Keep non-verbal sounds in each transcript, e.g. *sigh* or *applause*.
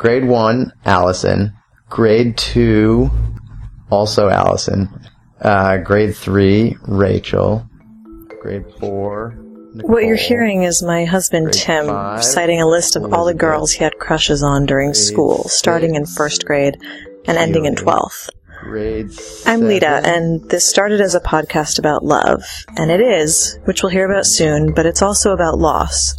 grade one, Alison. Grade two, also Alison. Uh, grade three, Rachel. Grade four. What you're hearing is my husband Grade Tim five, reciting a list of all the girls he had crushes on during school, starting in first grade and ending in 12th. Grade I'm Lita, and this started as a podcast about love. And it is, which we'll hear about soon, but it's also about loss.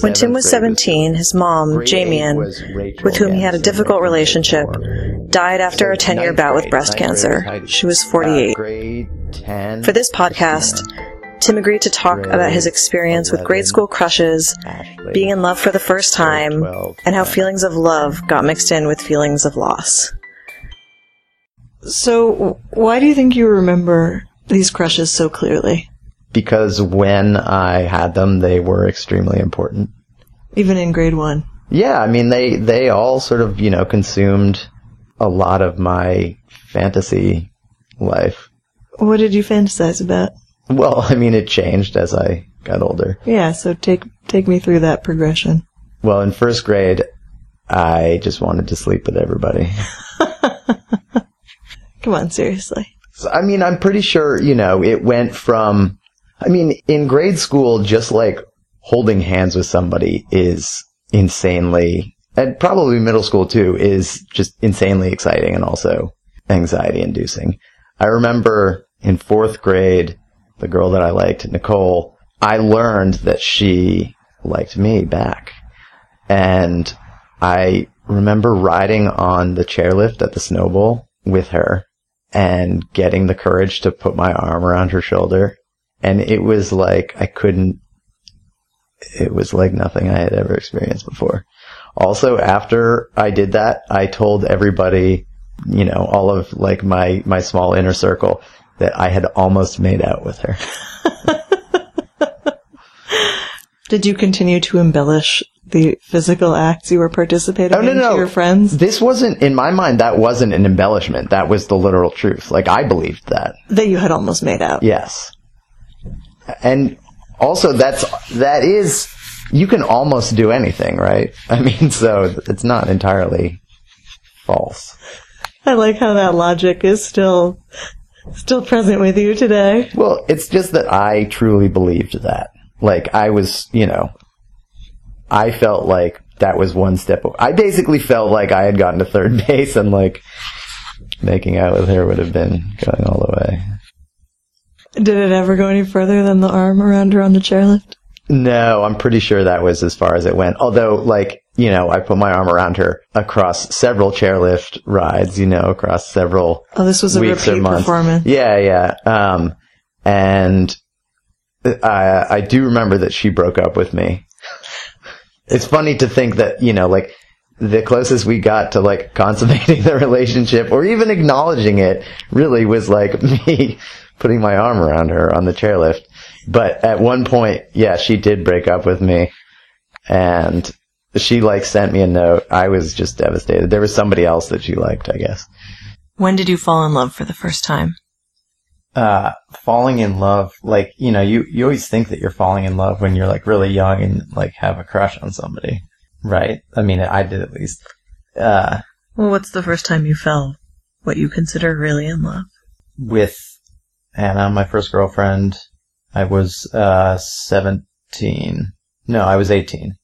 When Tim was 17, his mom, Jamian, with whom he had a difficult relationship, died after a 10 year ninth bout with breast ninth grade was cancer. She was Uh, 48. For this podcast, Tim agreed to talk about his experience with grade school crushes, being in love for the first time, and how feelings of love got mixed in with feelings of loss. So, why do you think you remember these crushes so clearly? Because when I had them, they were extremely important. Even in grade one? Yeah, I mean they they all sort of you know consumed a lot of my fantasy life. What did you fantasize about? Well, *laughs* I mean it changed as I got older. Yeah, so take take me through that progression. Well, in first grade, I just wanted to sleep with everybody. *laughs* Come on, seriously. I mean, I'm pretty sure, you know, it went from, I mean, in grade school, just like holding hands with somebody is insanely, and probably middle school too, is just insanely exciting and also anxiety inducing. I remember in fourth grade, the girl that I liked, Nicole, I learned that she liked me back. And I remember riding on the chairlift at the snowball with her and getting the courage to put my arm around her shoulder. And it was like I couldn't, it was like nothing I had ever experienced before. Also, after I did that, I told everybody, you know, all of like my, my small inner circle that I had almost made out with her. *laughs* Did you continue to embellish the physical acts you were participating Oh, no, in no. to your friends? This wasn't, in my mind, that wasn't an embellishment. That was the literal truth. Like, I believed that. That you had almost made out. Yes. And also that's, that is, you can almost do anything, right? *laughs* I mean, so it's not entirely false. I like how that logic is still still present with you today. Well, it's just that I truly believed that. Like, I was, you know, I felt like that was one step. I basically felt like I had gotten to third *laughs* base and like making out with her would have been going all the way. Did it ever go any further than the arm around her on the chairlift? No, I'm pretty sure that was as far as it went. Although, like, you know, I put my arm around her across several chairlift rides, you know, across several Oh, this was a weeks or repeat months. performance. Yeah, yeah. Um, and I, I do remember that she broke up with me. It's funny to think that, you know, like, the closest we got to like consummating *laughs* the relationship or even acknowledging it really was like *laughs* me putting my arm around her on the chairlift. But at one point, yeah, she did break up with me and she like sent me a note. I was just devastated. There was somebody else that she liked, I guess. When did you fall in love for the first time? uh, falling in love, like, you know, you, you always think that you're falling in love when you're like really young and like have a crush on somebody, right? I mean, I did at least. Uh, Well, what's the first time you fell? What you consider really in love? with Anna, my first girlfriend, I was, uh, 17. No, I was 18.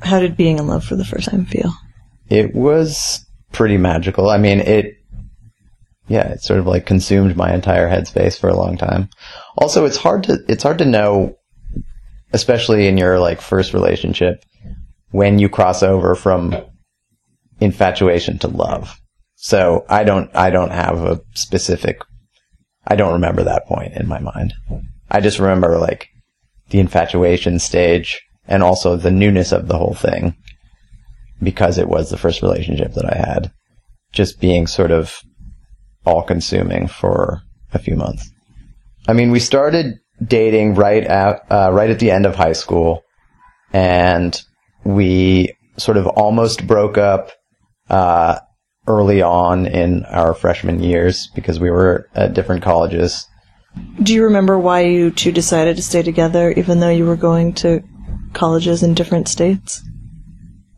How did being in love for the first time feel? It was pretty magical. I mean, it, yeah, it sort of like consumed my entire headspace for a long time. Also, it's hard to, it's hard to know, especially in your like first relationship, when you cross over from infatuation to love. So I don't, I don't have a specific, I don't remember that point in my mind. I just remember like the infatuation stage and also the newness of the whole thing because it was the first relationship that I had, just being sort of all consuming for a few months. I mean, we started dating right at, uh, right at the end of high school and we sort of almost broke up, uh, early on in our freshman years because we were at different colleges. Do you remember why you two decided to stay together even though you were going to colleges in different states?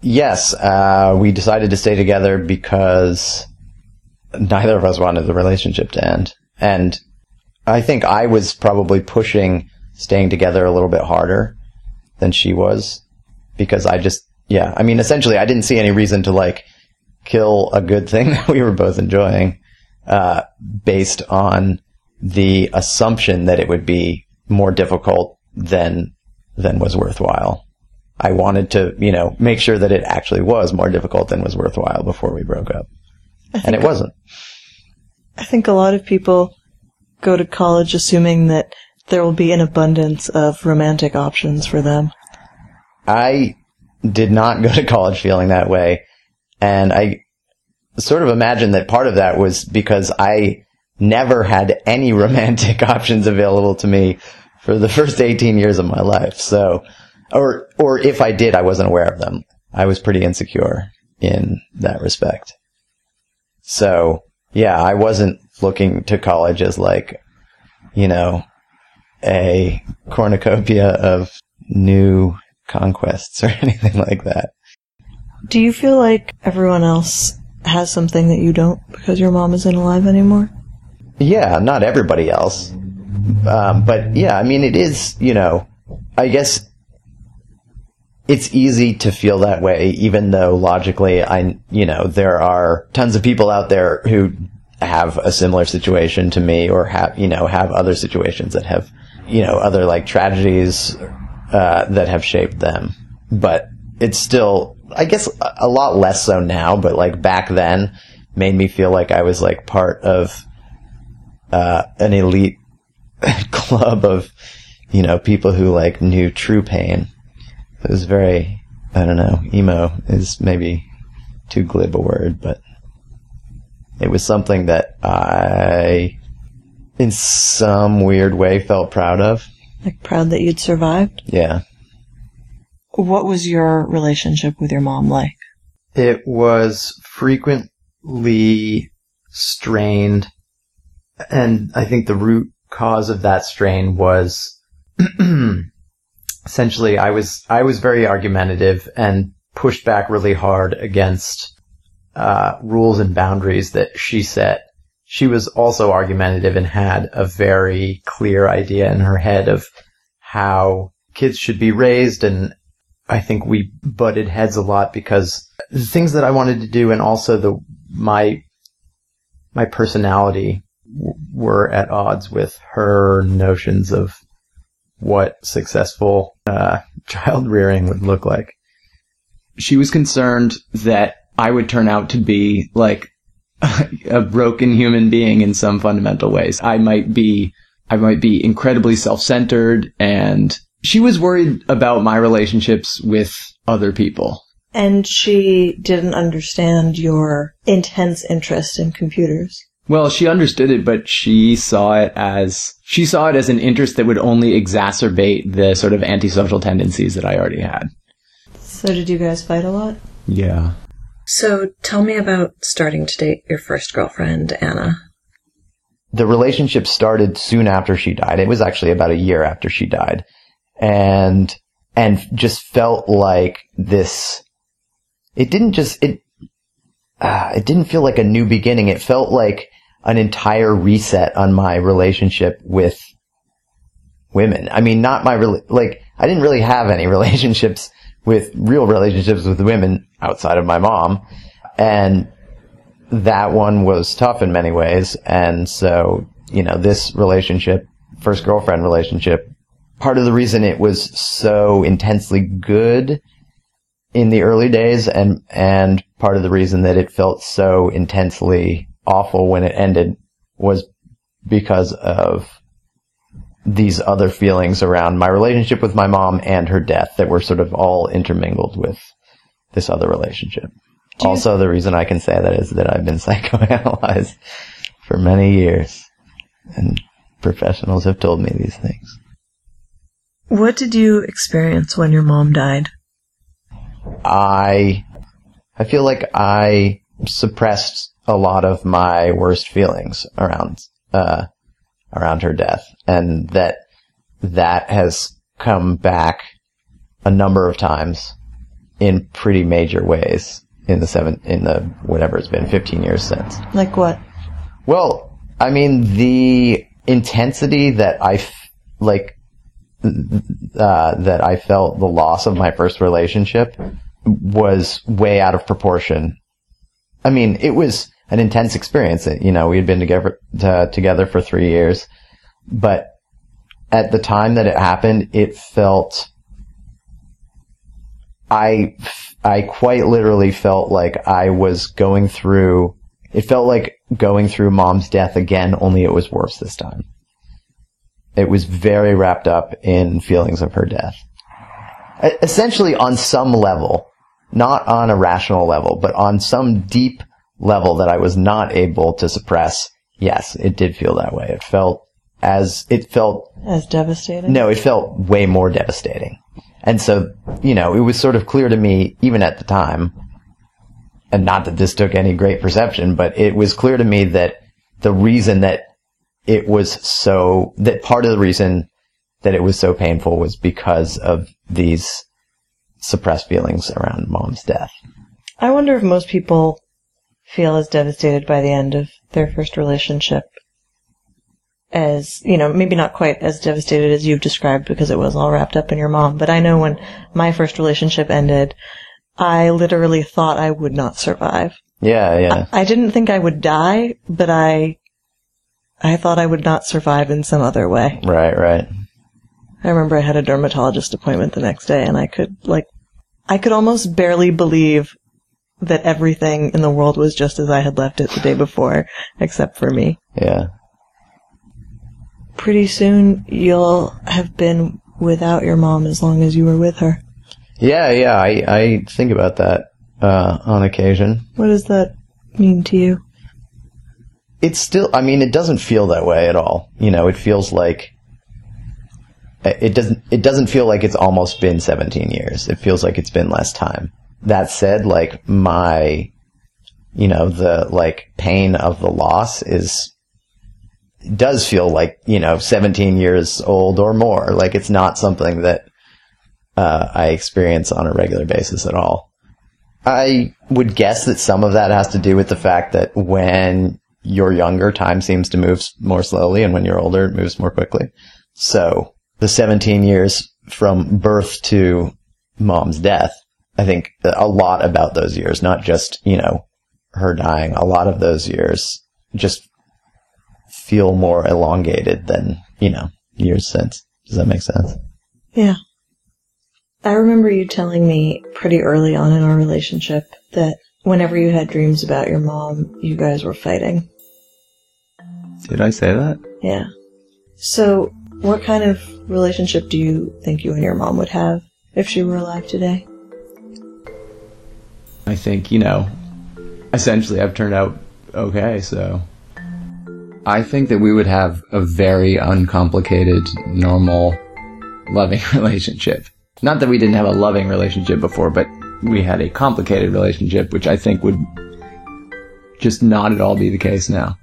yes, uh, we decided to stay together because neither of us wanted the relationship to end. And I think I was probably pushing staying together a little bit harder than she was because I just, yeah, I mean, essentially I didn't see any reason to like kill a good thing *laughs* that we were both enjoying, uh, based on the assumption that it would be more difficult than, than was worthwhile. I wanted to, you know, make sure that it actually was more difficult than was worthwhile before we broke up. And it wasn't. I think a lot of people go to college assuming that there will be an abundance of romantic options for them. I did not go to college feeling that way. And I sort of imagine that part of that was because I never had any *laughs* romantic options available to me for the first 18 years of my life. So, or, or if I did, I wasn't aware of them. I was pretty insecure in that respect. So, yeah, I wasn't looking to college as like, you know, a cornucopia of new conquests *laughs* or anything like that. Do you feel like everyone else has something that you don't because your mom isn't alive anymore? Yeah, not everybody else. Um, but yeah, I mean, it is, you know, I guess it's easy to feel that way, even though logically, I, you know, there are tons of people out there who have a similar situation to me or have, you know, have other situations that have, you know, other like tragedies, uh, that have shaped them. But it's still, I guess, a lot less so now, but like back then made me feel like I was like part of, uh, an elite *laughs* club of, you know, people who like knew true pain. It was very, I don't know, emo is maybe too glib a word, but it was something that I, in some weird way, felt proud of. Like proud that you'd survived? Yeah. What was your relationship with your mom like? It was frequently strained, and I think the root cause of that strain was *clears throat* essentially I was I was very argumentative and pushed back really hard against uh, rules and boundaries that she set. She was also argumentative and had a very clear idea in her head of how kids should be raised and I think we butted heads a lot because the things that I wanted to do and also the my my personality w- were at odds with her notions of what successful uh, *laughs* child rearing would look like. She was concerned that I would turn out to be like *laughs* a broken human being in some fundamental ways. I might be, I might be incredibly self-centered and she was worried about my relationships with other people. And she didn't understand your intense interest in computers. Well, she understood it, but she saw it as, she saw it as an interest that would only exacerbate the sort of antisocial tendencies that I already had. So did you guys fight a lot? Yeah. So tell me about starting to date your first girlfriend, Anna. the relationship started soon after she died. It was actually about a year after she died. And, and just felt like this, it didn't just, it, uh, it didn't feel like a new beginning. It felt like an entire reset on my relationship with women. I mean, not my, like, I didn't really have any *laughs* relationships with real relationships with women outside of my mom. And that one was tough in many ways. And so, you know, this relationship, first girlfriend relationship, part of the reason it was so intensely good in the early days and, and part of the reason that it felt so intensely awful when it ended was because of these other feelings around my relationship with my mom and her death that were sort of all intermingled with this other relationship. Also, the reason I can say that is that I've been *laughs* psychoanalyzed for many years, and professionals have told me these things. What did you experience when your mom died? I, I feel like I suppressed a lot of my worst feelings around, uh, around her death, and that that has come back a number of times in pretty major ways in the seven, in the whatever it's been, 15 years since. Like what? Well, I mean, the intensity that I, f- like, uh, that I felt the loss of my first relationship was way out of proportion. I mean, it was an intense experience. You know, we had been together, to, together for three years, but at the time that it happened, it felt, I, I quite literally felt like I was going through, it felt like going through mom's death again, only it was worse this time. It was very wrapped up in feelings of her death. Essentially on some level, not on a rational level, but on some deep level that I was not able to suppress. Yes, it did feel that way. It felt as, it felt As devastating? no, it felt way more devastating. And so, you know, it was sort of clear to me, even at the time, and not that this took any great perception, but it was clear to me that the reason that it was so, that part of the reason that it was so painful was because of these suppressed feelings around mom's death. I wonder if most people feel as devastated by the end of their first relationship as, you know, maybe not quite as devastated as you've described because it was all wrapped up in your mom. But I know when my first relationship ended, I literally thought I would not survive. Yeah, yeah. I didn't think I would die, but I, I thought I would not survive in some other way. Right, right. I remember I had a dermatologist appointment the next day and I could, like, I could almost barely believe that everything in the world was just as I had left it the day before, except for me. Yeah. Pretty soon you'll have been without your mom as long as you were with her. Yeah, yeah, I, I think about that, uh, on occasion. What does that mean to you? It's still i mean it doesn't feel that way at all. You know it feels like it doesn't it doesn't feel like it's almost been 17 years. It feels like it's been less time. That said like my you know the like pain of the loss is does feel like you know 17 years old or more. Like it's not something that uh, i experience on a regular basis at all. I would guess that some of that has to do with the fact that when you're younger, time seems to move more slowly, and when you're older, it moves more quickly. So the 17 years from birth to mom's death, I think a lot about those years, not just, you know, her dying, a lot of those years just feel more elongated than, you know, years since. Does that make sense? Yeah. I remember you telling me pretty early on in our relationship that whenever you had dreams about your mom, you guys were fighting. Did I say that? Yeah. So, what kind of relationship do you think you and your mom would have if she were alive today? I think, you know, essentially I've turned out okay, so. I think that we would have a very uncomplicated, normal, loving *laughs* relationship. Not that we didn't have a loving relationship before, but we had a complicated relationship, which I think would just not at all be the case now.